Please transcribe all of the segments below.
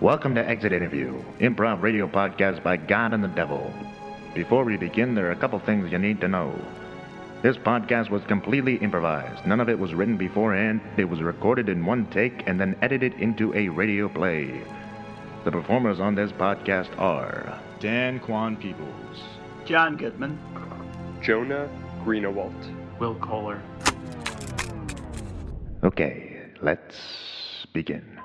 Welcome to Exit Interview, improv radio podcast by God and the Devil. Before we begin, there are a couple things you need to know. This podcast was completely improvised. None of it was written beforehand. It was recorded in one take and then edited into a radio play. The performers on this podcast are Dan Quan Peoples. John Goodman. Jonah Greenewalt. Will Kohler. Okay, let's begin.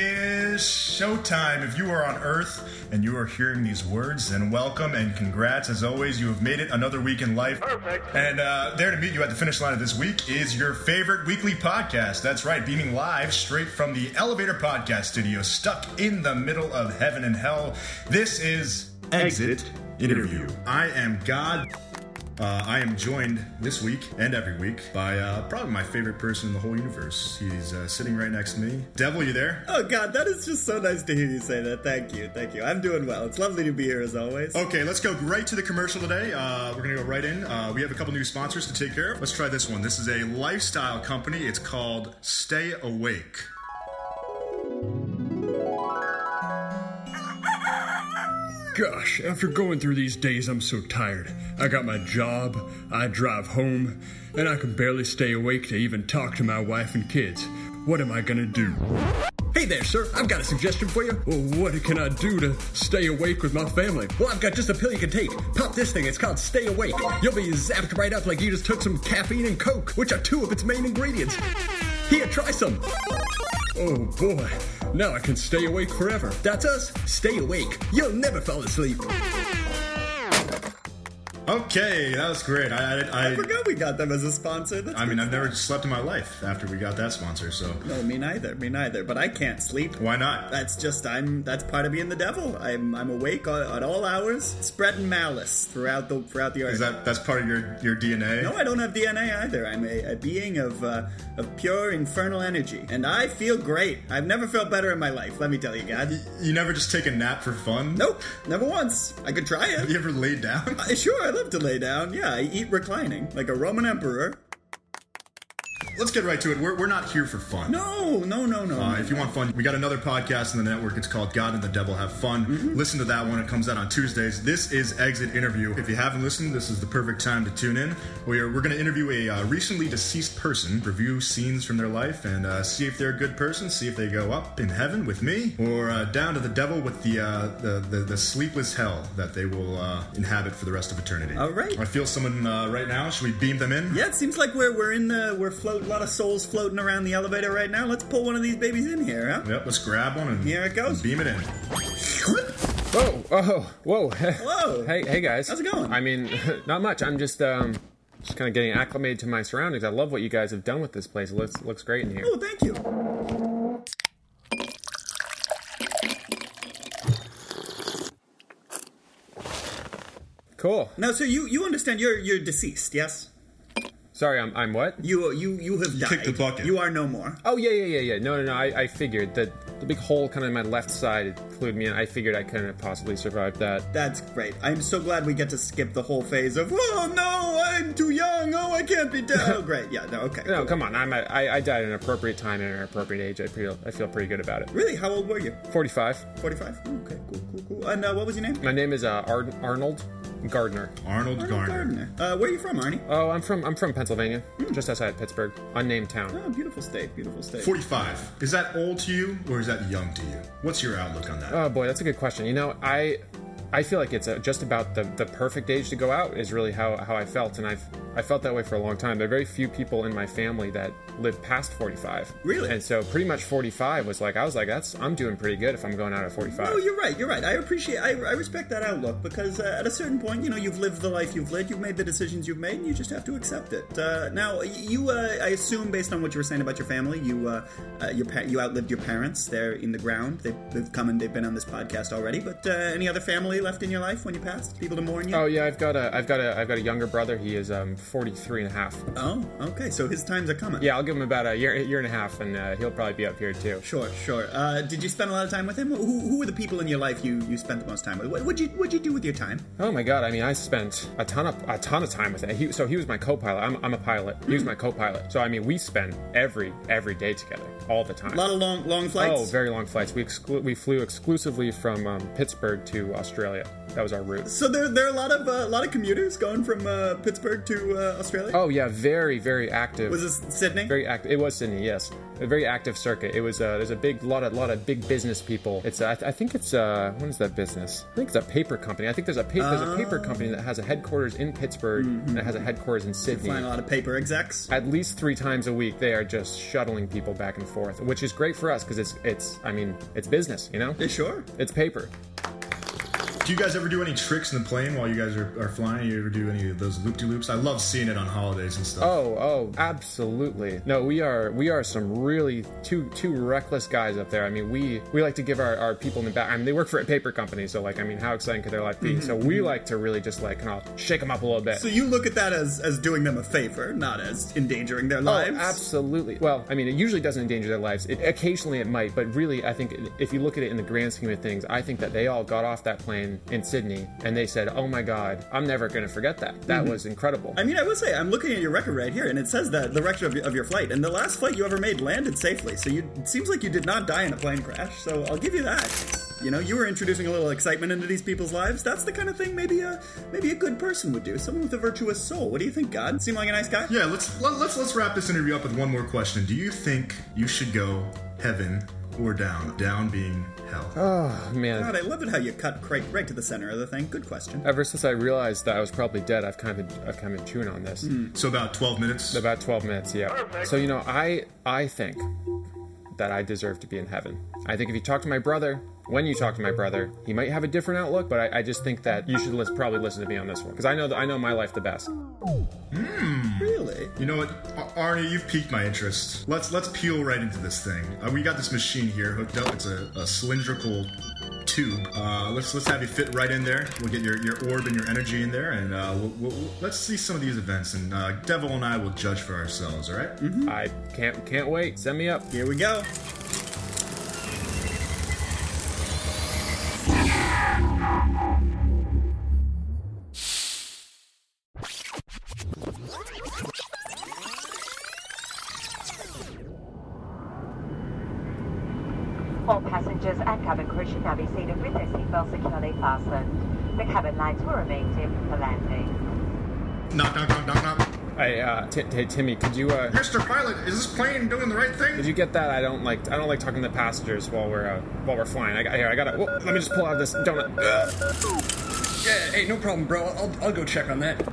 Is showtime. If you are on Earth and you are hearing these words, then welcome and congrats. As always, you have made it another week in life. Perfect. And uh, there to meet you at the finish line of this week is your favorite weekly podcast. That's right, beaming live straight from the Elevator Podcast Studio, stuck in the middle of heaven and hell. This is Exit, Interview. I am God. Uh, I am joined this week and every week by uh, probably my favorite person in the whole universe. He's uh, sitting right next to me. Devil, you there? Oh God, that is just so nice to hear you say that. Thank you, thank you. I'm doing well. It's lovely to be here as always. Okay, let's go right to the commercial today. Uh, we're gonna go right in. Uh, we have a couple new sponsors to take care of. Let's try this one. This is a lifestyle company. It's called Stay Awake. Gosh, after going through these days, I'm so tired. I got my job, I drive home, and I can barely stay awake to even talk to my wife and kids. What am I gonna do? Hey there, sir. I've got a suggestion for you. Well, what can I do to stay awake with my family? Well, I've got just a pill you can take. Pop this thing. It's called Stay Awake. You'll be zapped right up like you just took some caffeine and Coke, which are two of its main ingredients. Here, try some. Oh boy, now I can stay awake forever. That's us. Stay awake. You'll never fall asleep. Okay, that was great. I, I, I forgot we got them as a sponsor. That's I mean, I've never slept in my life after we got that sponsor. So no, me neither. Me neither. But I can't sleep. why not? That's just I'm. That's part of being the devil. I'm I'm awake at, all hours, spreading malice throughout the throughout the earth. Is that that's part of your your DNA? No, I don't have DNA either. I'm a, a being of uh, of pure infernal energy, and I feel great. I've never felt better in my life. Let me tell you, God. You never just take a nap for fun? Nope, never once. I could try it. Have you ever laid down? Sure, Love to lay down. Yeah, I eat reclining like a Roman emperor. Let's get right to it. We're, we're not here for fun. No, no, no, no. Uh, if you want fun, we got another podcast in the network. It's called God and the Devil Have Fun. Mm-hmm. Listen to that one. It comes out on Tuesdays. This is Exit Interview. If you haven't listened, this is the perfect time to tune in. We are, we're going to interview a uh, recently deceased person, review scenes from their life, and uh, see if they're a good person, see if they go up in heaven with me, or uh, down to the devil with the, uh, the, the, the sleepless hell that they will uh, inhabit for the rest of eternity. All right. I feel someone uh, right now. Should we beam them in? Yeah, it seems like we're we're in the we're float a lot of souls floating around the elevator right now. Let's pull one of these babies in here, huh? Yep, let's grab one and Here it goes. beam it in. Oh, oh, whoa. Hello. Hey, hey guys. How's it going? I mean, not much. I'm just um just kind of getting acclimated to my surroundings. I love what you guys have done with this place. It looks looks great in here. Oh, thank you. Cool. Now, so you you understand you're you're deceased, yes? Sorry, I'm I'm what? You you you have died. kicked the bucket. You are no more. Oh yeah, yeah, yeah, yeah. No, no, no. I, I figured that the big hole kind of in my left side included me, and I figured I couldn't have possibly survived that. That's great. I'm so glad we get to skip the whole phase of oh no, I'm too young. Oh, I can't be dead. Oh, great. Yeah. No. Okay. No, cool. come on. I'm at, I I died at an appropriate time and at an appropriate age. I feel I feel pretty good about it. Really? How old were you? Forty-five. Forty-five. Okay. Cool. Cool. Cool. And uh, what was your name? My name is uh, Ar- Arnold Gardner. Arnold, Arnold Gardner. Uh, where are you from, Arnie? Oh, I'm from I'm from Pennsylvania, just outside Pittsburgh, unnamed town. Oh, beautiful state. Beautiful state. 45. Is that old to you or is that young to you? What's your outlook on that? Oh boy, that's a good question. You know, I I feel like it's a, just about the, the perfect age to go out is really how, how I felt, and I've I felt that way for a long time. There are very few people in my family that live past 45. Really? And so pretty much 45 was like I was like that's I'm doing pretty good if I'm going out at 45. No, you're right. You're right. I appreciate. I, I respect that outlook because uh, at a certain point, you know, you've lived the life you've lived, You've made the decisions you've made, and you just have to accept it. Uh, now, you, uh, I assume, based on what you were saying about your family, you, uh, uh, your pa- you outlived your parents. They're in the ground. They've, they've come and they've been on this podcast already. But uh, any other family left in your life when you passed? People to mourn you? Oh yeah, I've got a I've got a I've got a younger brother. He is um 43 and a half. Oh, okay. So his times are coming. Yeah, I'll give him about a year year and a half, and uh, he'll probably be up here too. Sure, sure. Uh, did you spend a lot of time with him? Who, who were the people in your life you, you spent the most time with? What would you what'd you do with your time? Oh my god! I mean, I spent a ton of a ton of time with him. He, so he was my co-pilot. I'm, I'm a pilot. He was my co-pilot. So I mean, we spent every every day together, all the time. A lot of long long flights. Oh, very long flights. We exclu- we flew exclusively from um, Pittsburgh to Australia. That was our route. So there, there are a lot of uh, a lot of commuters going from uh, Pittsburgh to uh, Australia. Oh yeah, very very active. Was this Sydney? Very active. It was Sydney, yes. A very active circuit. It was. Uh, there's a big lot of lot of big business people. It's. Uh, I, th- I think it's. Uh, what is that business? I think it's a paper company. I think there's a pa- there's a paper company that has a headquarters in Pittsburgh and it has a headquarters in Sydney. Flying a lot of paper execs. At least three times a week, they are just shuttling people back and forth, which is great for us because it's it's. I mean, it's business. You know, Yeah, sure. it's paper. Do you guys ever do any tricks in the plane while you guys are, are flying? You ever do any of those loop de loops? I love seeing it on holidays and stuff. Oh, oh, absolutely. No, we are we are some really two two reckless guys up there. I mean, we we like to give our, our people in the back. I mean, they work for a paper company, so like, I mean, how exciting could their life be? Mm-hmm, so we mm-hmm. like to really just like kind of shake them up a little bit. So you look at that as as doing them a favor, not as endangering their oh, lives. Oh, absolutely. Well, I mean, it usually doesn't endanger their lives. It, occasionally it might, but really, I think if you look at it in the grand scheme of things, I think that they all got off that plane in Sydney and they said, "Oh my God, I'm never going to forget that. That mm-hmm. was incredible." I mean, I will say, I'm looking at your record right here, and it says that the record of your, of your flight, and the last flight you ever made landed safely. So you, it seems like you did not die in a plane crash. So I'll give you that. You know, you were introducing a little excitement into these people's lives. That's the kind of thing maybe a maybe a good person would do. Someone with a virtuous soul. What do you think, God? Seem like a nice guy? Yeah, let's let, let's let's wrap this interview up with one more question. Do you think you should go heaven or down? Down being hell. oh man. God, I love it how you cut right, right to the center of the thing. Good question. Ever since I realized that I was probably dead, I've kind of I've kind of been chewing on this. Hmm. So about 12 minutes. About 12 minutes, yeah. So you know, I I think that I deserve to be in heaven. I think if you talk to my brother, when you talk to my brother, he might have a different outlook, but I, I just think that you should lis- probably listen to me on this one because I know that I know my life the best. Really? You know what, Ar- Arnie, you've piqued my interest. Let's let's peel right into this thing. Uh, we got this machine here hooked up. It's a, a cylindrical tube. Uh, let's let's have you fit right in there. We'll get your, your orb and your energy in there, and uh, we'll, we'll, we'll- let's see some of these events. And uh, Devil and I will judge for ourselves. All right? I can't can't wait. Send me up. Here we go. Passengers and cabin crew should now be seated with their seatbelts securely fastened. The cabin lights will remain dim for landing. Knock knock knock knock knock. Hey, uh, t- hey, Timmy, could you uh, Mr. Pilot, is this plane doing the right thing? Did you get that? I don't like I don't like talking to passengers while we're uh, while we're flying. I got here. I gotta. Whoa, let me just pull out this donut. Yeah, hey, no problem, bro. I'll, I'll go check on that.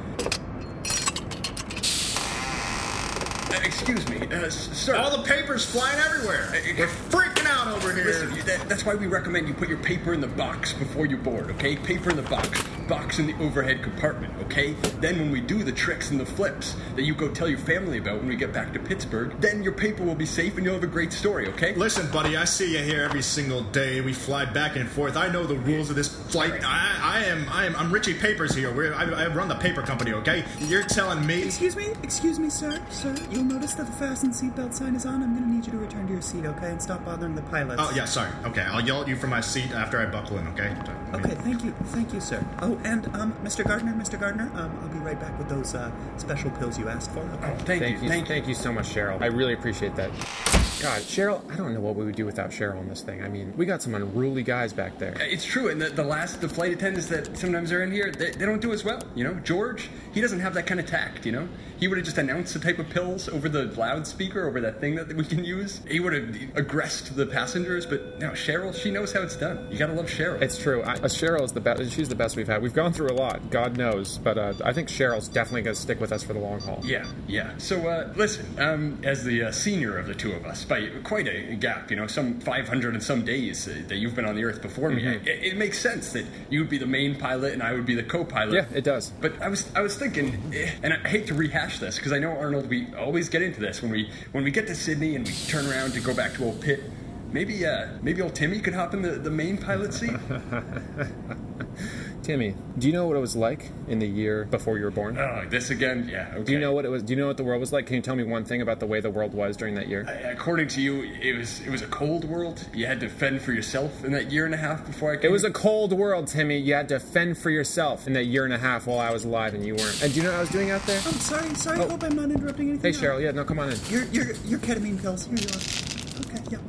Uh, excuse me, uh, sir. All the papers flying everywhere. Uh, uh, We're freaking out over here. Listen, that, that's why we recommend you put your paper in the box before you board, okay? Paper in the box. Box in the overhead compartment, okay? Then when we do the tricks and the flips that you go tell your family about when we get back to Pittsburgh, then your paper will be safe and you'll have a great story, okay? Listen, buddy, I see you here every single day. We fly back and forth. I know the rules of this flight. I, I am, I am, I'm Richie Papers here. We're, I, I run the paper company. Okay, you're telling me? Excuse me, excuse me, sir, sir. You'll notice that the fasten seatbelt sign is on. I'm gonna need you to return to your seat, okay, and stop bothering the pilots. Oh yeah, sorry. Okay, I'll yell at you from my seat after I buckle in. Okay. I mean- Okay, thank you, thank you, sir. Oh, and um, Mr. Gardner, Mr. Gardner, um, I'll be right back with those uh, special pills you asked for. Okay. Thank, Thank you, you, thank you. thank you so much, Cheryl. I really appreciate that. God, Cheryl, I don't know what we would do without Cheryl on this thing. I mean, we got some unruly guys back there. It's true, and the, the last the flight attendants that sometimes are in here, they, they don't do as well. You know, George, he doesn't have that kind of tact. You know, he would have just announced the type of pills over the loudspeaker, over that thing that we can use. He would have aggressed the passengers, but now Cheryl, she knows how it's done. You gotta love Cheryl. It's true. I, uh, Cheryl is the best. She's the best we've had. We've gone through a lot, God knows, but uh, I think Cheryl's definitely going to stick with us for the long haul. Yeah, yeah. So uh, listen, um, as the uh, senior of the two of us, by quite a gap, you know, some 500 and some days that you've been on the Earth before me, Mhm. it, it makes sense that you would be the main pilot and I would be the co-pilot. Yeah, it does. But I was I was thinking, eh, and I hate to rehash this because I know Arnold, we always get into this when we when we get to Sydney and we turn around to go back to old Pitt. Maybe uh, maybe old Timmy could hop in the, the main pilot seat. Timmy, do you know what it was like in the year before you were born? Oh, this again? Yeah. Okay. Do you know what it was? Do you know what the world was like? Can you tell me one thing about the way the world was during that year? According to you, it was it was a cold world. You had to fend for yourself in that year and a half before I came. It was a cold world, Timmy. You had to fend for yourself in that year and a half while I was alive and you weren't. And do you know what I was doing out there? I'm sorry, sorry. I hope I'm not interrupting anything. Hey, Cheryl. Yeah, no, come on in. Your your your ketamine pills. Here you are.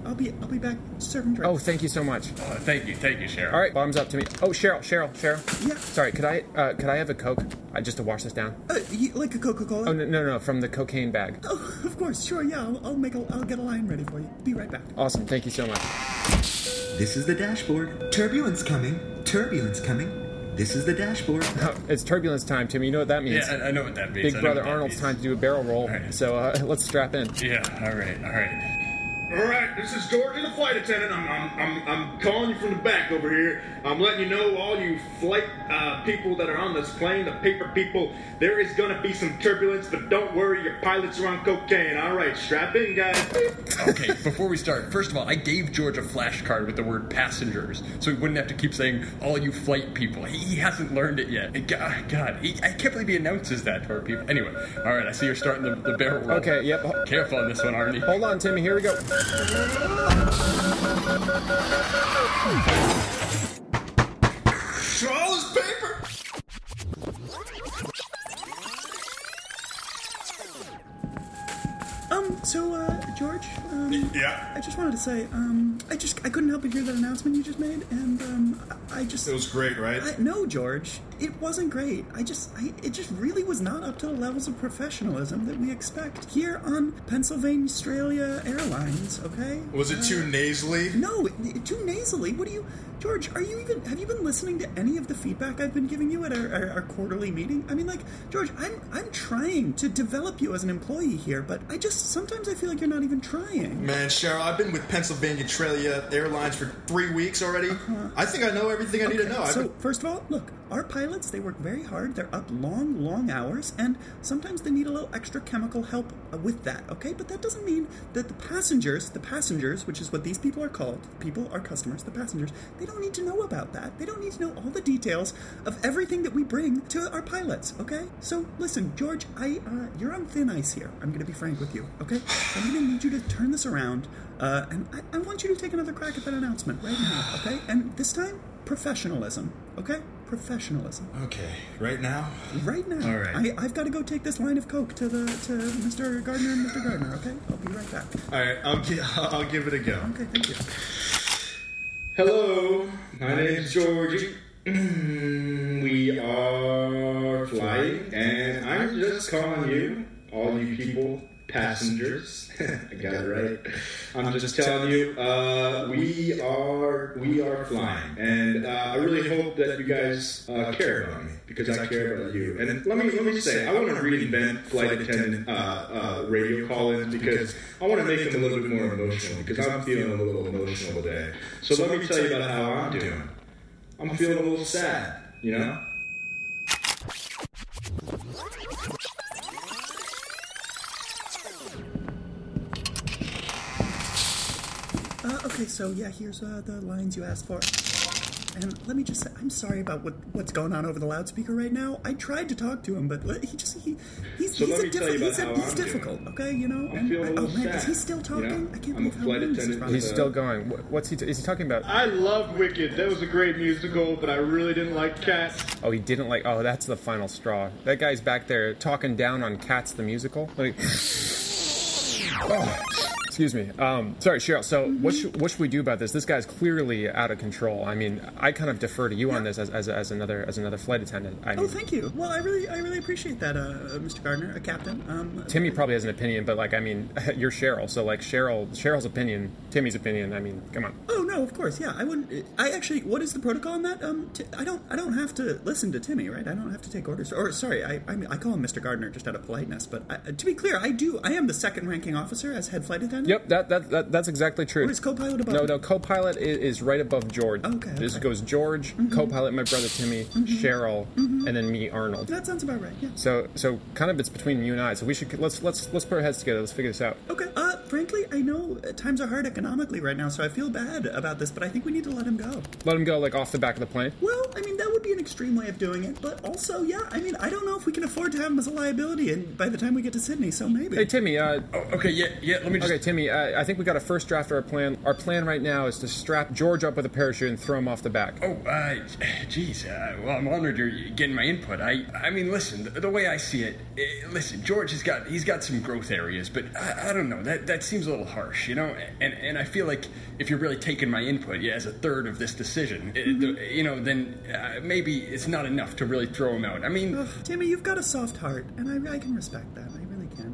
Okay, yeah, I'll be I'll be back serving drinks. Oh, thank you so much. Uh, thank you, thank you, Cheryl. All right, bottoms up to me. Oh, Cheryl, Cheryl, Cheryl. Yeah. Sorry, could I uh, could I have a Coke uh, just to wash this down? Uh, you, like a Coca Cola. Oh no, no, no, from the cocaine bag. Oh, of course, sure. Yeah, I'll, I'll make a I'll get a line ready for you. Be right back. Awesome, thank you so much. This is the dashboard. Turbulence coming. Turbulence coming. This is the dashboard. it's turbulence time, Tim. You know what that means? Yeah, I, I know what that means. Big I Brother Arnold's means. time to do a barrel roll. So uh, let's strap in. Yeah. All right. All right. All right, this is George, the flight attendant. I'm, I'm, I'm, I'm calling you from the back over here. I'm letting you know, all you flight uh, people that are on this plane, the paper people, there is going to be some turbulence, but don't worry, your pilots are on cocaine. All right, strap in, guys. okay, before we start, first of all, I gave George a flashcard with the word passengers, so he wouldn't have to keep saying all you flight people. He, he hasn't learned it yet. And God, God he, I can't believe he announces that to our people. Anyway, all right, I see you're starting the, the barrel roll. Okay, yep. Careful on this one, Arnie. Hold on, Timmy. Here we go. All this paper. Um, so uh, George. Um, yeah. I just wanted to say, um, I just I couldn't help but hear that announcement you just made, and um, I just It was great, right? I, no, George, it wasn't great. I just, I, it just really was not up to the levels of professionalism that we expect here on Pennsylvania Australia Airlines. Okay? Was it too nasally? No, it- too nasally. What do you, George? Are you even? Have you been listening to any of the feedback I've been giving you at our, our, our quarterly meeting? I mean, like, George, I'm, I'm trying to develop you as an employee here, but I just sometimes I feel like you're not even trying. Man, Cheryl, I've been with Pennsylvania Australia Airlines for three weeks already. I think I know everything I need to know. So, been- first of all, look, our pilots, they work very hard. They're up long, long hours, and sometimes they need a little extra chemical help uh, with that, okay? But that doesn't mean that the passengers, the passengers, which is what these people are called, people are customers, the passengers, they don't need to know about that. They don't need to know all the details of everything that we bring to our pilots, okay? So, listen, George, I, uh, you're on thin ice here. I'm going to be frank with you, okay? So I'm going to need you to turn this around, uh, and I, I want you to take another crack at that announcement right now, okay? And this time, professionalism, okay? Professionalism. Okay, right now? Right now. All right. I, I've got to go take this line of coke to the to Mr. Gardner and Mr. Gardner. Okay, I'll be right back. All right, I'll, gi- I'll give it a go. Okay, thank you. Hello, my name's Georgie. we are flying, and I'm just calling you, all you people, passengers. I got it right. I'm just telling you, uh, we are we are flying, and uh, I really hope that you guys uh, care about me because I care about you. And let me let me just say, I want to reinvent flight attendant uh, uh, radio call-ins because I want to make them a little bit more emotional because I'm feeling a little emotional today. So let me tell you about how I'm doing. I'm feeling a little sad, you know. Okay, so yeah, here's uh, the lines you asked for. And let me just say, I'm sorry about what, what's going on over the loudspeaker right now. I tried to talk to him, but he just he he's, So he's a me tell you difficult he's, a, he's I'm difficult. Okay, you know. I'm And feeling a I- oh little man, is he sad, still you talking? know? I can't I'm believe how flight long this is attendant. He's still going. What's he? T- is he talking about? I love Wicked. That was a great musical, but I really didn't like Cats. Oh, he didn't like. Oh, that's the final straw. That guy's back there talking down on Cats the musical. Like, oh, Excuse me. Um, sorry, Cheryl. So what should, what should we do about this? This guy's clearly out of control. I mean, I kind of defer to you on this as, as, as another as another flight attendant. I mean, Oh, thank you. Well, I really, I really appreciate that, uh, Mr. Gardner, a captain. Um, Timmy probably has an opinion, but like, I mean, you're Cheryl, so like Cheryl, Cheryl's opinion, Timmy's opinion. I mean, come on. Oh no, of course, yeah. I wouldn't. I actually, what is the protocol on that? Um, t- I don't, I don't have to listen to Timmy, right? I don't have to take orders. Or sorry, I, I, I call him Mr. Gardner just out of politeness. But I, to be clear, I do. I am the second ranking officer as head flight attendant. Yep, that, that, that that's exactly true. Or is co-pilot above No, no, co-pilot is, is right above George. Okay, This goes George, mm-hmm. co-pilot, my brother Timmy, mm-hmm. Cheryl, mm-hmm. and then me, Arnold. That sounds about right. Yeah. So, so kind of it's between you and I. So we should let's let's let's put our heads together. Let's figure this out. Okay. Uh, frankly, I know times are hard economically right now, so I feel bad about this. But I think we need to let him go. Let him go like off the back of the plane. Well, I mean, would be an extreme way of doing it, but also, yeah, I mean, I don't know if we can afford to have him as a liability, and by the time we get to Sydney, so maybe. Hey Timmy. Uh, Oh, okay, yeah, yeah. Let me just. okay, Timmy. Uh, I think we got a first draft of our plan. Our plan right now is to strap George up with a parachute and throw him off the back. Oh, uh, geez. Uh, well, I'm honored you're getting my input. I, I mean, listen. The, the way I see it, eh, listen. George has got he's got some growth areas, but I, I don't know. That that seems a little harsh, you know. And and I feel like if you're really taking my input, yeah, as a third of this decision, eh, the- you know, then uh, maybe it's not enough to really throw him out. I mean, Ugh, Timmy, you've got a soft heart, and I, I can respect that. I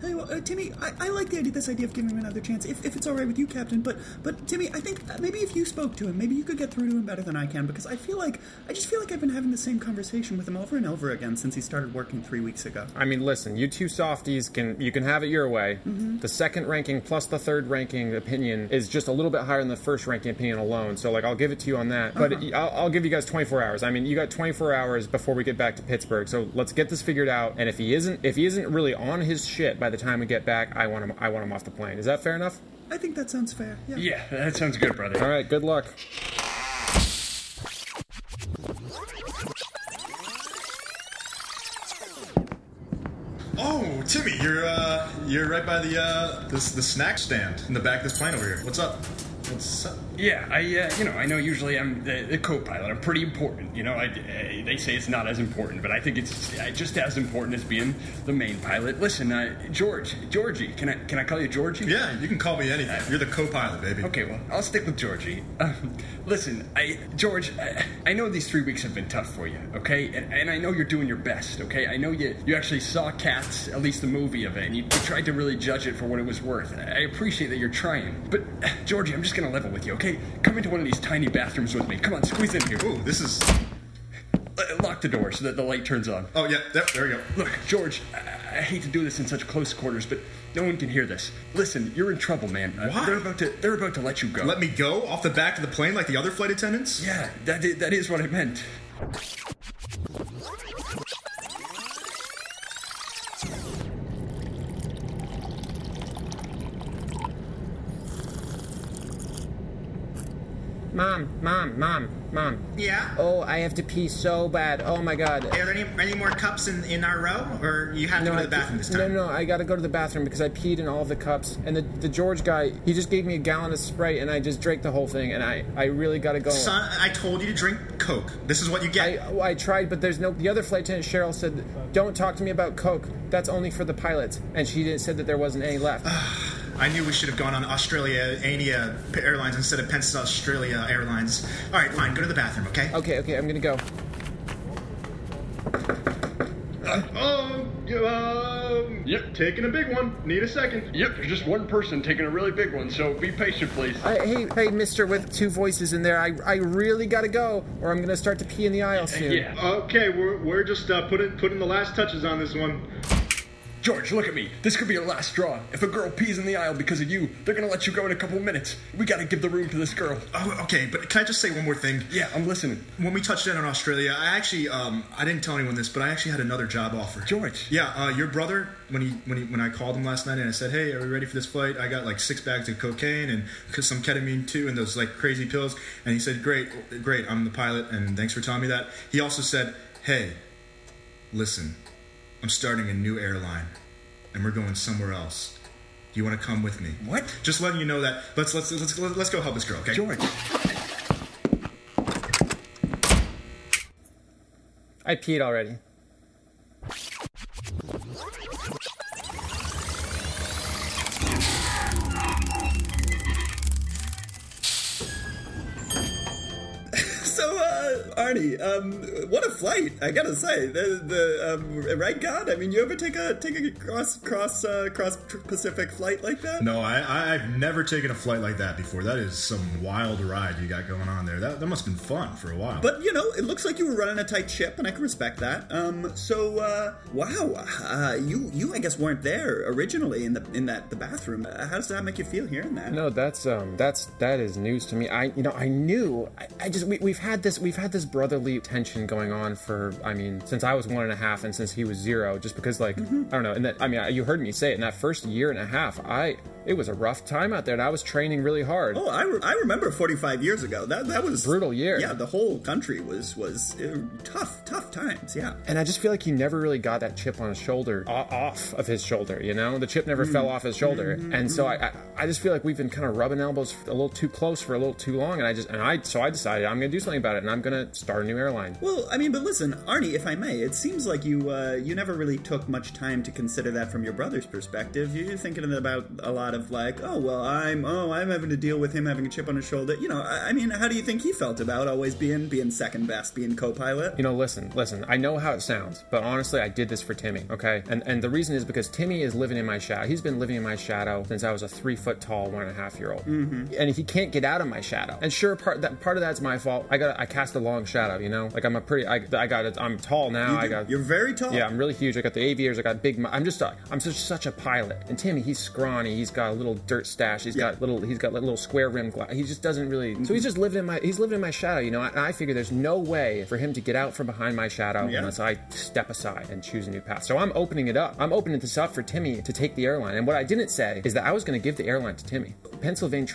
really can. Hey, well, uh, Timmy, I, I like the idea, this idea of giving him another chance, if, if it's all right with you, Captain. But, but Timmy, I think uh, maybe if you spoke to him, maybe you could get through to him better than I can, because I feel like I just feel like I've been having the same conversation with him over and over again since he started working three weeks ago. I mean, listen, you two softies can you can have it your way. The second ranking plus the third ranking opinion is just a little bit higher than the first ranking opinion alone. So like, I'll give it to you on that. But I'll, I'll give you guys 24 hours. I mean, you got 24 hours before we get back to Pittsburgh. So let's get this figured out. And if he isn't if he isn't really on his shit by the time we get back, I want him I want him off the plane. Is that fair enough? I think that sounds fair. Yeah. yeah, that sounds good, brother. All right. Good luck. Oh, Timmy, you're uh, you're right by the uh, this the snack stand in the back of this plane over here. What's up? What's up? Yeah, I, uh, you know, I know usually I'm the, the co-pilot. I'm pretty important. You know, I, uh, they say it's not as important, but I think it's uh, just as important as being the main pilot. Listen, uh, George, Georgie, can I can I call you Georgie? Yeah, you can call me anything. You're the co-pilot, baby. Okay, well, I'll stick with Georgie. Um, listen, I, George, I, I know these three weeks have been tough for you, okay? And, and I know you're doing your best, okay? I know you, you actually saw Cats, at least the movie of it, and you, you tried to really judge it for what it was worth. I appreciate that you're trying. But, Georgie, I'm just gonna level with you, okay? Come into one of these tiny bathrooms with me. Come on, squeeze in here. Ooh, this is. Uh, Lock the door so that the light turns on. Oh yeah, yep, there we go. Look, George, I, I hate to do this in such close quarters, but no one can hear this. Listen, you're in trouble, man. Uh, Why? They're about to they're about to let you go. Let me go off the back of the plane like the other flight attendants. Yeah, that that is what I meant. Mom, mom, mom, mom. Yeah? Oh, I have to pee so bad. Oh my god. Are there any, any more cups in, in our row? Or you have to go to the bathroom this no, time? no, I gotta go to the bathroom because I peed in all of the cups. And the, the George guy, he just gave me a gallon of Sprite and I just drank the whole thing. And I, I really gotta go. Son, I told you to drink Coke. This is what you get. I, I tried, but there's no. The other flight attendant Cheryl said, "Don't talk to me about Coke. That's only for the pilots." And she didn't said that there wasn't any left. I knew we should have gone on Australia Ania Airlines instead of Penn Australia Airlines. All right, fine. Go to the bathroom, okay? okay, okay, I'm gonna go. Oh, um, Yep. taking a big one. Need a second. Yep, there's just one person taking a really big one, so be patient, please. I, hey, hey, Mister with two voices in there. I, I really gotta go, or I'm gonna start to pee in the aisle soon. Yeah. Okay, we're, we're just uh, putting putting the last touches on this one. George, look at me. This could be your last straw. If a girl pees in the aisle because of you, they're gonna let you go in a couple minutes. We gotta give the room to this girl. Oh, okay, but can I just say one more thing? Yeah, I'm listening. When we touched down in Australia, I actually um, I didn't tell anyone this, but I actually had another job offer. George. Yeah, uh, your brother when he when he when I called him last night and I said, "Hey, are we ready for this flight?" I got like six bags of cocaine and some ketamine too, and those like crazy pills. And he said, "Great, great, I'm the pilot, and thanks for telling me that." He also said, "Hey, listen, I'm starting a new airline, and we're going somewhere else. Do you want to come with me?" What? Just letting you know that. Let's let's let's let's, let's go help this girl, okay? George. I peed already. Arnie, um, what a flight! I gotta say, the, the um, right God. I mean, you ever take a take a cross cross uh, cross Pacific flight like that? No, I, I've never taken a flight like that before. That is some wild ride you got going on there. That, that must have been fun for a while. But you know, it looks like you were running a tight ship, and I can respect that. Um, so uh, wow, uh, you you I guess weren't there originally in the in that the bathroom. Uh, how does that make you feel hearing that? No, that's um, that's that is news to me. I, you know, I knew. I, I just we, we've had this we've had this brotherly tension going on for I mean since I was one and a half and since he was zero. Just because like Mm-hmm. I don't know. And that I mean you heard me say it in that first year and a half. I it was a rough time out there, and I was training really hard. Oh, I, re- I remember 45 years ago. That that was brutal year. Yeah, the whole country was was uh, tough, tough times. Yeah. And I just feel like he never really got that chip on his shoulder off of his shoulder. You know, the chip never Mm. fell off his shoulder, Mhm, and so I, mhm. I I just feel like we've been kind of rubbing elbows a little too close for a little too long, and I just and I so I decided I'm going to do something about it, and I'm going to start a new airline. Well, I mean, but listen, Arnie, if I may, it seems like you uh, you never really took much time to consider that from your brother's perspective. You're thinking about a lot of like, oh well, I'm oh I'm having to deal with him having a chip on his shoulder. You know, I, I mean, how do you think he felt about always being being second best, being co-pilot? You know, listen, listen. I know how it sounds, but honestly, I did this for Timmy. Okay, and and the reason is because Timmy is living in my shadow. He's been living in my shadow since I was a three foot tall, one and a half year old, Mhm. and he can't get out of my shadow. And sure, part that part of that's my fault. I got I cast a long shadow. You know, like I'm a pretty. I, I got it. I'm tall now. I got you're very tall. Yeah, I'm really huge. I got the aviators. I got big. I'm just. A, I'm such such a pilot. And Timmy, he's scrawny. He's got a little dirt stash. He's got little. He's got little square rim glass. He just doesn't really. So he's just living in my. He's living in my shadow. You know. And I figure there's no way for him to get out from behind my shadow Yeah. unless I step aside and choose a new path. So I'm opening it up. I'm opening this up for Timmy to take the airline. And what I didn't say is that I was going to give the airline to Timmy. Pennsylvania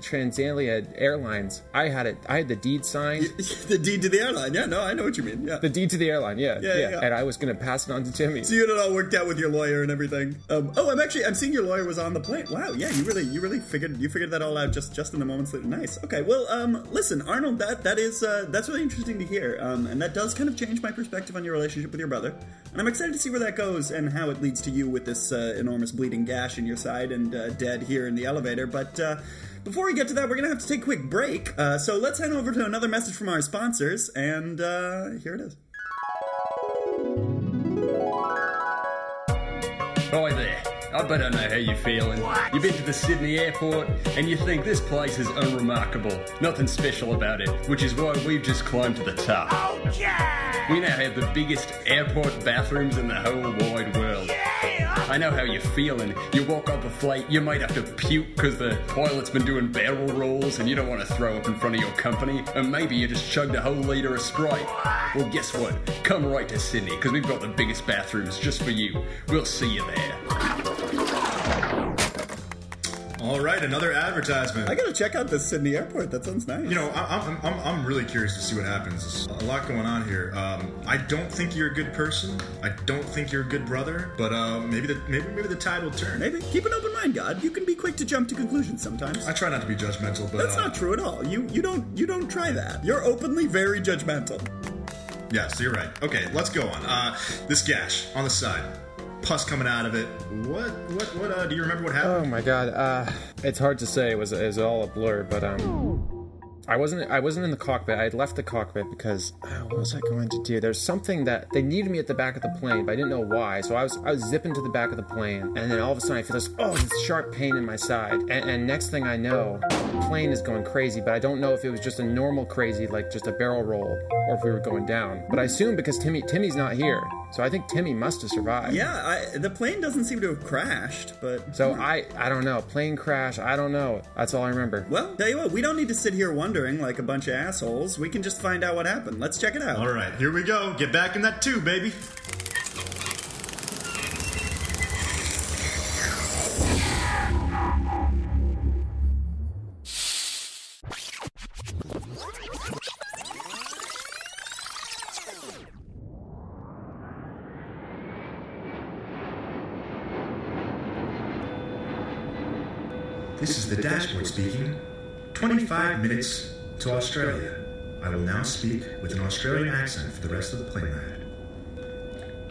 Transalia Airlines. I had it. I had the deed signed. the deed to the airline. Yeah, no, I know what you mean. Yeah. The deed to the airline. Yeah, Yeah, yeah. yeah. And I was going to pass it on to Timmy. So you had it all worked out with your lawyer and everything. Um, oh, I'm actually I'm seeing your lawyer was on the plane. Wow, yeah, you really you really figured you figured that all out just just in the moments later. Nice. Okay, well, um, listen, Arnold, that that is uh, that's really interesting to hear, um, and that does kind of change my perspective on your relationship with your brother. And I'm excited to see where that goes and how it leads to you with this uh, enormous bleeding gash in your side and uh, dead here in the elevator. But uh, before we get to that, we're gonna have to take a quick break. Uh, so let's head over to another message from our sponsors, and uh, here it is. I bet I know how you're feeling. You've been to the Sydney airport and you think this place is unremarkable. Nothing special about it, which is why we've just climbed to the top. We now have the biggest airport bathrooms in the whole wide world. I know how you're feeling. You walk off a flight, you might have to puke because the toilet's been doing barrel rolls and you don't want to throw up in front of your company. And maybe you just chugged a whole litre of Sprite. Well, guess what? Come right to Sydney because we've got the biggest bathrooms just for you. We'll see you there. All right, another advertisement. I gotta check out the Sydney airport. That sounds nice. You know, I'm, I'm, I'm really curious to see what happens. There's a lot going on here. Um, I don't think you're a good person. I don't think you're a good brother. But uh, maybe the maybe maybe the tide will turn. Maybe keep an open mind, God. You can be quick to jump to conclusions sometimes. I try not to be judgmental, but That's uh, not true at all. You you don't you don't try that. You're openly very judgmental. Yes, you're right. Okay, let's go on. Uh, this gash on the side, pus coming out of it. What what what? Uh, do you remember what happened? Oh my god, uh, it's hard to say. It was it was all a blur, but um, I wasn't I wasn't in the cockpit. I had left the cockpit because uh, what was I going to do? There's something that they needed me at the back of the plane, but I didn't know why. So I was I was zipping to the back of the plane, and then all of a sudden I feel this oh this sharp pain in my side, and, and next thing I know, the plane is going crazy. But I don't know if it was just a normal crazy like just a barrel roll, or if we were going down. But I assume because Timmy Timmy's not here, so I think Timmy must have survived. Yeah, I, the plane doesn't seem to have crashed, but So I I don't know plane crash. I don't know. That's all I remember. well, tell you what, we don't need to sit here wondering like a bunch of assholes. We can just find out what happened. Let's check it out. All right, here we go. Get back in that tube, baby. Minutes to Australia. I will now speak with an Australian accent for the rest of the plane ride.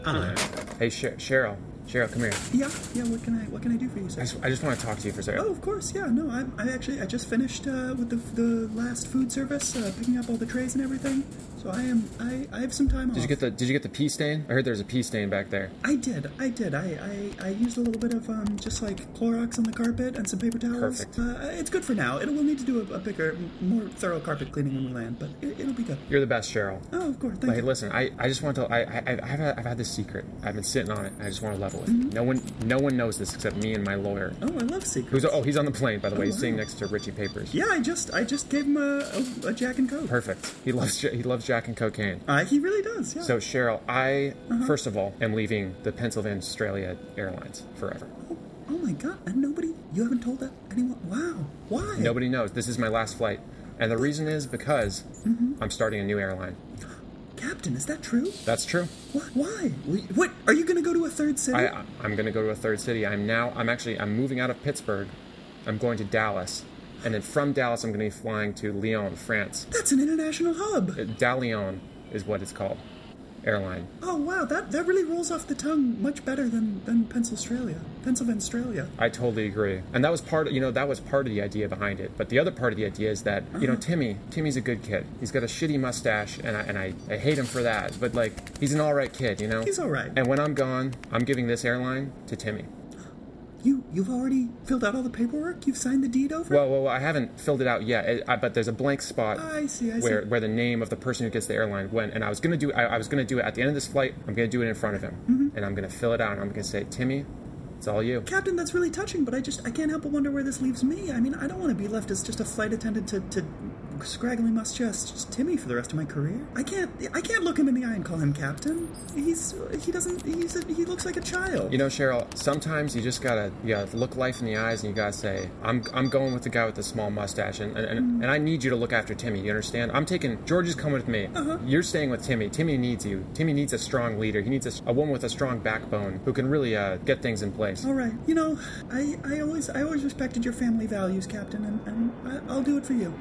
Hello. Hey Sher- Cheryl, Cheryl, come here. Yeah, yeah. What can I what can I do for you, sir? I just, I just want to talk to you for a second. Oh, of course. Yeah. No, I, I actually I just finished uh, with the the last food service, uh, picking up all the trays and everything. So I am. I, I have some time off. Did you get the Did you get the pee stain? I heard there's a pee stain back there. I did. I did. I, I, I used a little bit of um, just like Clorox on the carpet and some paper towels. Perfect. Uh, it's good for now. It will we'll need to do a, a bigger, more thorough carpet cleaning when we land, but it, it'll be good. You're the best, Cheryl. Oh, of course. Thank hey, you. listen, I, I just want to. I, I I've, had, I've had this secret. I've been sitting on it. and I just want to level it. Mhm. No one no one knows this except me and my lawyer. Oh, I love secrets. Who's oh he's on the plane by the way. Oh, He's sitting next to Richie Papers. Yeah, I just I just gave him a, a, a Jack and Coke. Perfect. He loves he loves Jack and cocaine. Uh, he really does. Yeah. So Cheryl, I Uh-huh. first of all am leaving the Pennsylvania Australia Airlines forever. oh my god! And nobody, you haven't told that anyone? Wow. Why? Nobody knows. This is my last flight, and the reason is because Mhm. I'm starting a new airline. Captain, is that true? That's true. What? Why? What? Are you going to go to a third city? I, I'm going to go to a third city. I'm now. I'm actually. I'm moving out of Pittsburgh. I'm going to Dallas, and then from Dallas, I'm going to be flying to Lyon, France. That's an international hub. Uh, Dalion is what it's called. Airline. Oh wow, that that really rolls off the tongue much better than than Pennsylvania. Pennsylvania. I totally agree, and that was part. Of, you know, that was part of the idea behind it. But the other part of the idea is that you know, Uh-huh. Timmy. Timmy's a good kid. He's got a shitty mustache, and I and I, I hate him for that. But like, he's an all right kid. You know. He's all right. And when I'm gone, I'm giving this airline to Timmy. You you've already filled out all the paperwork. You've signed the deed over. Well, well, I haven't filled it out yet, it, I, but there's a blank spot I see. I see. where where the name of the person who gets the airline went, and I was gonna do I, I was gonna do it at the end of this flight. I'm gonna do it in front of him, Mhm. and I'm gonna fill it out, and I'm gonna say, Timmy, it's all you. Captain, that's really touching, but I just I can't help but wonder where this leaves me. I mean, I don't want to be left as just a flight attendant to, to scraggly mustache just Timmy for the rest of my career. I can't I can't look him in the eye and call him captain. He's he doesn't he's a, he looks like a child. You know, Cheryl, sometimes you just gotta you gotta look life in the eyes and you gotta say, I'm I'm going with the guy with the small mustache and and, and, and I need you to look after Timmy, you understand? I'm taking George is coming with me. Uh-huh. You're staying with Timmy. Timmy needs you. Timmy needs a strong leader. He needs a, a woman with a strong backbone who can really uh, get things in place. All right, you know, I, I always I always respected your family values, Captain, and, and I, I'll do it for you.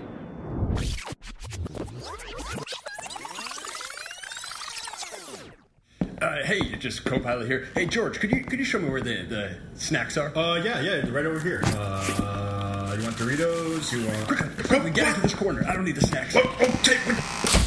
Uh, hey, just co-pilot here. Hey, George, could you could you show me where the, the snacks are? Uh, yeah, yeah, right over here. Uh, you want Doritos? You want? Quickly, get into this corner. I don't need the snacks. Oh, okay.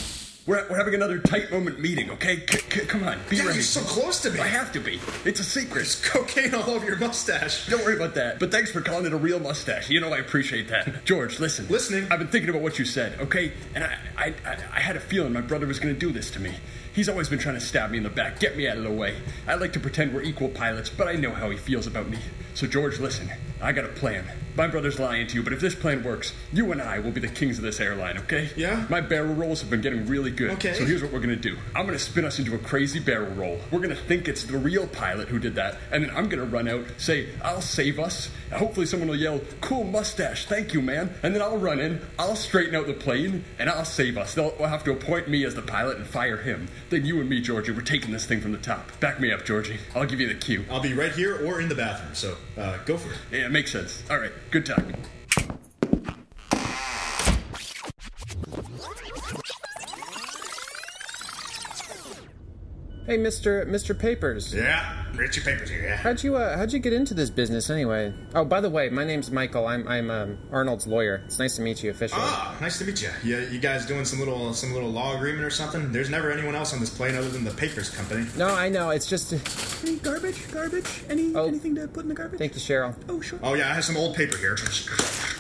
We're, we're having another tight moment meeting, okay? C- c- come on, be Yeah, ready. you're so close to me. I have to be. It's a secret. There's cocaine all over your mustache. Don't worry about that. But thanks for calling it a real mustache. You know I appreciate that. George, listen. Listening. I've been thinking about what you said, okay? And I, I, I, I had a feeling my brother was going to do this to me. He's always been trying to stab me in the back, get me out of the way. I like to pretend we're equal pilots, but I know how he feels about me. So, George, listen. I got a plan. My brother's lying to you, but if this plan works, you and I will be the kings of this airline, okay? Yeah? My barrel rolls have been getting really good. Okay. So here's what we're gonna do. I'm gonna spin us into a crazy barrel roll. We're gonna think it's the real pilot who did that, and then I'm gonna run out, say, I'll save us. Hopefully someone will yell, cool mustache, thank you, man. And then I'll run in, I'll straighten out the plane, and I'll save us. They'll have to appoint me as the pilot and fire him. Then you and me, Georgie, we're taking this thing from the top. Back me up, Georgie. I'll give you the cue. I'll be right here or in the bathroom. So uh, go for it. Yeah, it makes sense. All right, good talk. Hey, Mister Mister Papers. Yeah, Richie Papers here. Yeah. How'd you uh, how'd you get into this business anyway? Oh, by the way, my name's Michael. I'm I'm um, Arnold's lawyer. It's nice to meet you officially. Ah, nice to meet you. Yeah, you guys doing some little some little law agreement or something? There's never anyone else on this plane other than the Papers Company. No, I know. It's just. Any garbage? Garbage? Any anything to put in the garbage? Thank you, Cheryl. Oh sure. Oh yeah, I have some old paper here.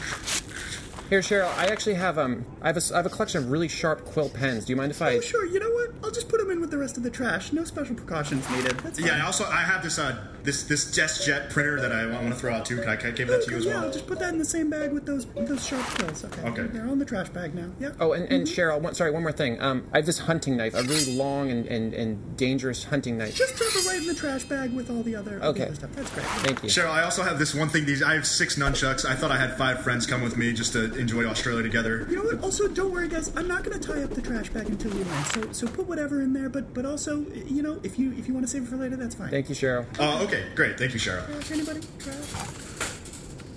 Here, Cheryl. I actually have um I have a I have a collection of really sharp quill pens. Do you mind if I? Oh sure. You know what? I'll just put them in with the rest of the trash. No special precautions needed. That's fine. Yeah, and also I have this uh this this jet printer that I want to throw out too. Can I, can I give that to you as yeah, well? I'll just put that in the same bag with those with those sharp quills. Okay. Okay. They're all in the trash bag now. Yeah. Oh, and, and Cheryl, one, sorry, one more thing. Um, I have this hunting knife, a really long and, and, and dangerous hunting knife. Just drop it right in the trash bag with all the other, all the Okay. other stuff. That's great. Thank you. Cheryl, I also have this one thing. These I have six nunchucks. I thought I had five friends come with me just to enjoy Australia together. You know what? Also, don't worry, guys. I'm not going to tie up the trash bag until we land. So, so put whatever in there. But, but also, you know, if you if you want to save it for later, that's fine. Thank you, Cheryl. Oh, okay, great. Thank you, Cheryl. Trash, anybody?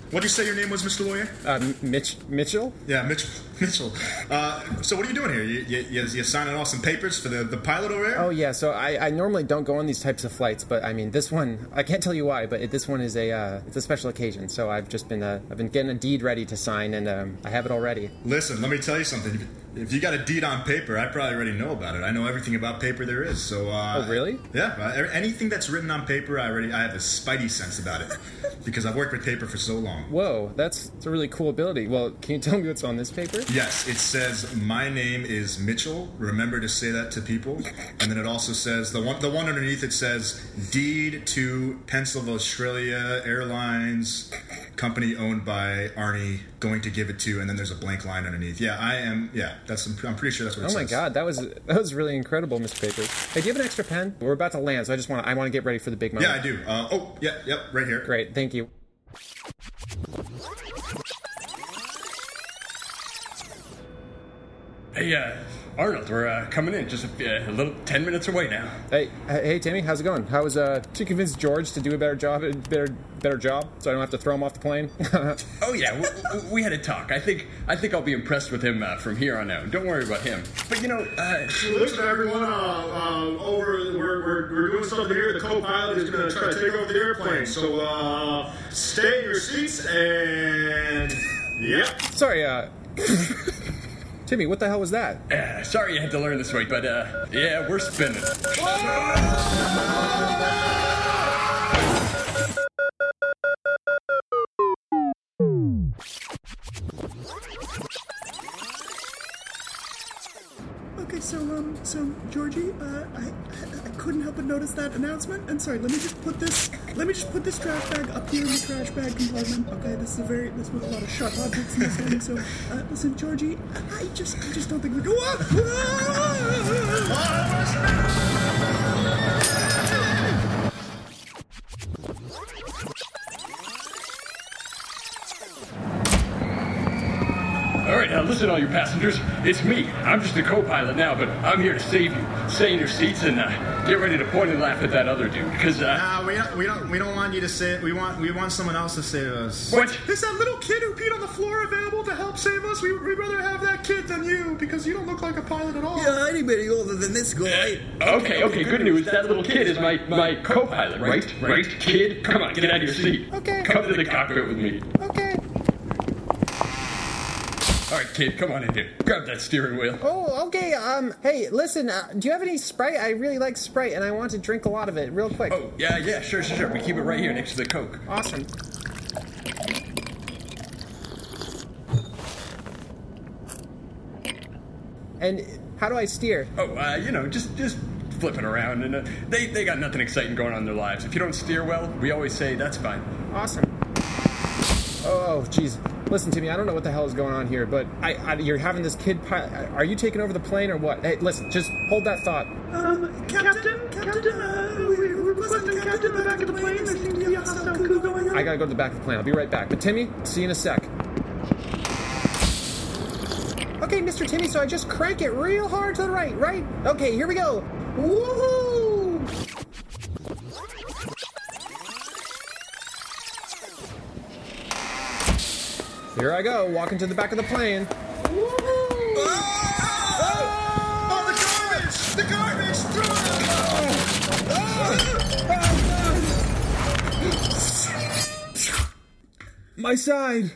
What did you say your name was, Mr. Lawyer? Uh, Mitch Mitchell. Yeah, Mitchell. Mitchell. Uh, so what are you doing here? You, you, you, you signing off some papers for the, the pilot over there? Oh yeah, so I, I normally don't go on these types of flights, but I mean this one I can't tell you why, but it, this one is a uh, it's a special occasion. So I've just been uh, I've been getting a deed ready to sign, and um, I have it already. Listen, let me tell you something. If you got a deed on paper, I probably already know about it. I know everything about paper there is. So, uh, Oh, really? Yeah. uh, Anything that's written on paper, I already I have a spidey sense about it because I've worked with paper for so long. Whoa, that's, that's a really cool ability. Well, can you tell me what's on this paper? Yes, it says my name is Mitchell. Remember to say that to people. And then it also says the one the one underneath it says deed to Pennsylvania Australia Airlines company owned by Arnie going to give it to and then there's a blank line underneath. Yeah, I am yeah, that's I'm pretty sure that's what it Oh my says. god, that was that was really incredible, Mr. Papers. Hey, do you have an extra pen? We're about to land, so I just want to I want to get ready for the big moment. Yeah, I do. Uh, oh, yeah, yep, right here. Great, thank you. Hey, uh, Arnold, we're uh, coming in just a, a little 10 minutes away now. Hey, hey, hey, Timmy, how's it going? How was uh to convince George to do a better job, a better better job, so I don't have to throw him off the plane? Oh yeah, we, we had a talk. I think I think I'll be impressed with him uh, from here on out. Don't worry about him. But you know, uh, Listen, everyone. Uh, um, over, we're, we're, we're doing something here. The co-pilot is going to try to take over the airplane. So uh, stay in your seats and yep. Sorry, uh, Timmy, what the hell was that? uh, sorry you had to learn this way, but uh, yeah, we're spinning. But notice that announcement. And sorry, let me just put this, let me just put this trash bag up here in the trash bag compartment. Okay, this is a very, this with a lot of sharp objects in this thing. So, uh, listen, Georgie, I, I just, I just don't think we go up. Passengers. It's me. I'm just a co-pilot now, but I'm here to save you. Stay in your seats and uh, get ready to point and laugh at that other dude, because uh, Nah, we don't, we don't, we don't want you to say it. We want, we want someone else to save us. What? Is that little kid who peed on the floor available to help save us? We, we'd rather have that kid than you because you don't look like a pilot at all. Yeah, anybody older than this guy. Okay, okay, good news. That little kid is my, my co-pilot, right? Right? Kid, come on, get out of your seat. Okay. Come to the cockpit with me. Okay. Kid, come on in here. Grab that steering wheel. Oh, okay. Um, hey, listen. Uh, do you have any Sprite? I really like Sprite, and I want to drink a lot of it, real quick. Oh, yeah, yeah, sure, sure, sure. We keep it right here next to the Coke. Awesome. And how do I steer? Oh, uh, you know, just just flipping around, and uh, they they got nothing exciting going on in their lives. If you don't steer well, we always say that's fine. Awesome. Oh, jeez. Listen to me. I don't know what the hell is going on here, but I, I you're having this kid. Pi- are you taking over the plane or what? Hey, listen. Just hold that thought. Um, Captain, Captain, uh, we- we're requesting Captain in the back of the plane. There seems to be a hostile coup going on. I gotta go to the back of the plane. I'll be right back. But Timmy, see you in a sec. Okay, Mr. Timmy. So I just crank it real hard to the right, right? Okay, here we go. Woohoo! Here I go, walking to the back of the plane. Oh, the garbage! The garbage! Throw My side.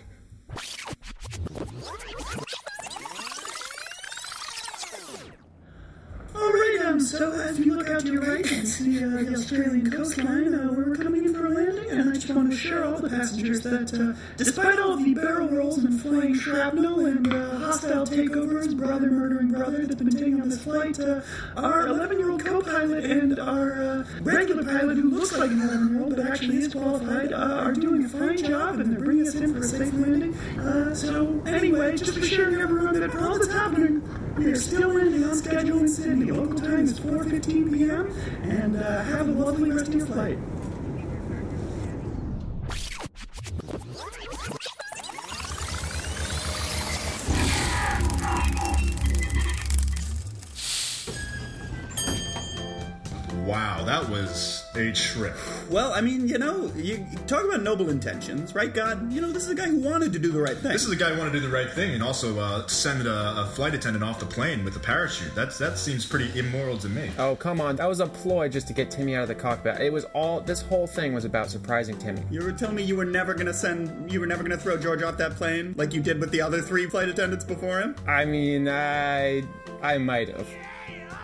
Alright, um, so as you look out to your right, you can see uh, the Australian coastline. Uh, we're coming in for a landing, and I just want to assure all the passengers that, uh, despite all the barrel rolls and flying shrapnel and uh, hostile takeovers, brother murdering brother that's been taking on this flight, uh, our 11-year-old co-pilot and our uh, regular pilot, who looks like an 11-year-old but actually is qualified, uh, are doing a fine job, and they're bringing us in for a safe landing. Uh, so anyway, just assuring everyone that for all that's happening, we are still landing on schedule in Sydney. Local time is 4:15 p.m. And have a lovely rest of your flight. Wow, that was a trip. Well, I mean, you know, you you talk about noble intentions, right, God? You know, this is a guy who wanted to do the right thing. This is a guy who wanted to do the right thing and also uh, send a, a flight attendant off the plane with a parachute. That's that seems pretty immoral to me. Oh, come on. That was a ploy just to get Timmy out of the cockpit. It was all, this whole thing was about surprising Timmy. You were telling me you were never gonna send, you were never gonna throw George off that plane like you did with the other three flight attendants before him. I mean, I, I might have.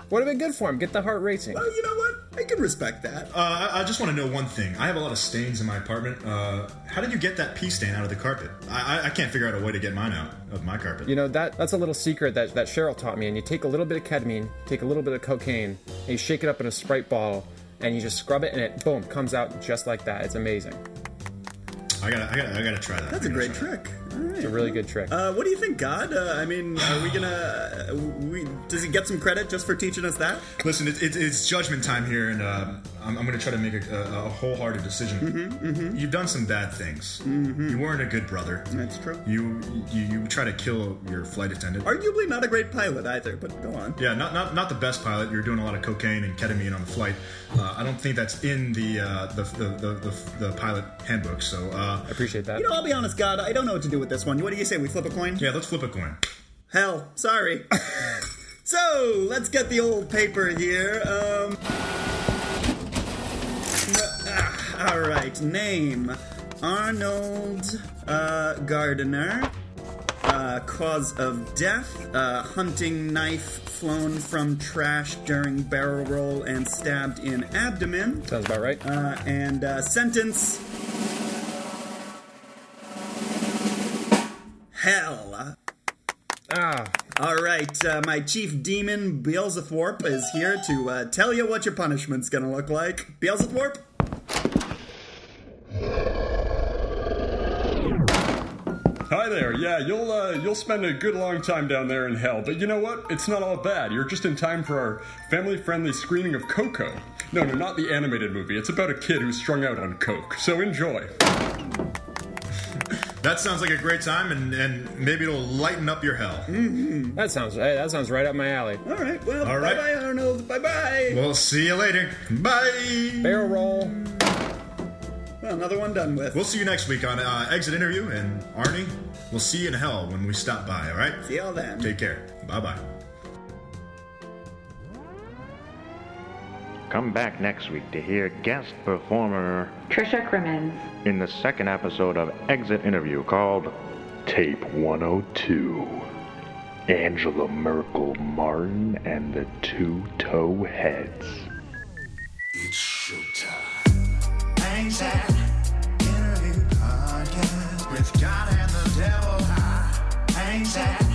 Would have been good for him. Get the heart racing. Well, you know what? I can respect that. Uh, I, I just want to know one thing. I have a lot of stains in my apartment. Uh, how did you get that pee stain out of the carpet? I, I, I can't figure out a way to get mine out of my carpet. You know that that's a little secret that, that Cheryl taught me. And you take a little bit of ketamine, take a little bit of cocaine, and you shake it up in a Sprite bottle, and you just scrub it, and it boom comes out just like that. It's amazing. I gotta, I gotta, I gotta try that. That's a great trick. It's a really good trick. Uh, what do you think, God? Uh, I mean, are we gonna? Uh, we, does he get some credit just for teaching us that? Listen, it, it, it's judgment time here, and uh, I'm, I'm going to try to make a, a, a wholehearted decision. Mm-hmm, You've done some bad things. You weren't a good brother. That's true. You, you you try to kill your flight attendant. Arguably not a great pilot either, but go on. Yeah, not, not not the best pilot. You're doing a lot of cocaine and ketamine on the flight. Uh, I don't think that's in the uh, the, the, the, the the pilot handbook. So uh, I appreciate that. You know, I'll be honest, God, I don't know what to do with this one. What do you say? We flip a coin? yeah, let's flip a coin. Hell, sorry. so let's get the old paper here. Um. ah, all right, name Arnold uh, Gardner. Uh, cause of death: uh, hunting knife flown from trash during barrel roll and stabbed in abdomen. Sounds about right. Uh, and uh, sentence: hell. Ah. All right, uh, my chief demon Beelzethorpe is here to uh, tell you what your punishment's gonna look like. Beelzethorpe? Hi there. Yeah, you'll uh, you'll spend a good long time down there in hell, but you know what? It's not all bad. You're just in time for our family-friendly screening of Coco. No, no, not the animated movie. It's about a kid who's strung out on coke. So enjoy. That sounds like a great time, and, and maybe it'll lighten up your hell. That sounds hey, that sounds right up my alley. All right, well, All right. bye bye, Arnold. Bye bye. We'll see you later. Bye. Barrel roll. Well, another one done with. We'll see you next week on uh, Exit Interview, and Arnie, we'll see you in hell when we stop by. All right? See y'all then. Take care. Bye bye. Come back next week to hear guest performer Trisha Crimmins in the second episode of Exit Interview called Tape 102 Angela Merkel Martin and the Two Toe Heads. It's showtime. Interview Podcast with God and the Devil High.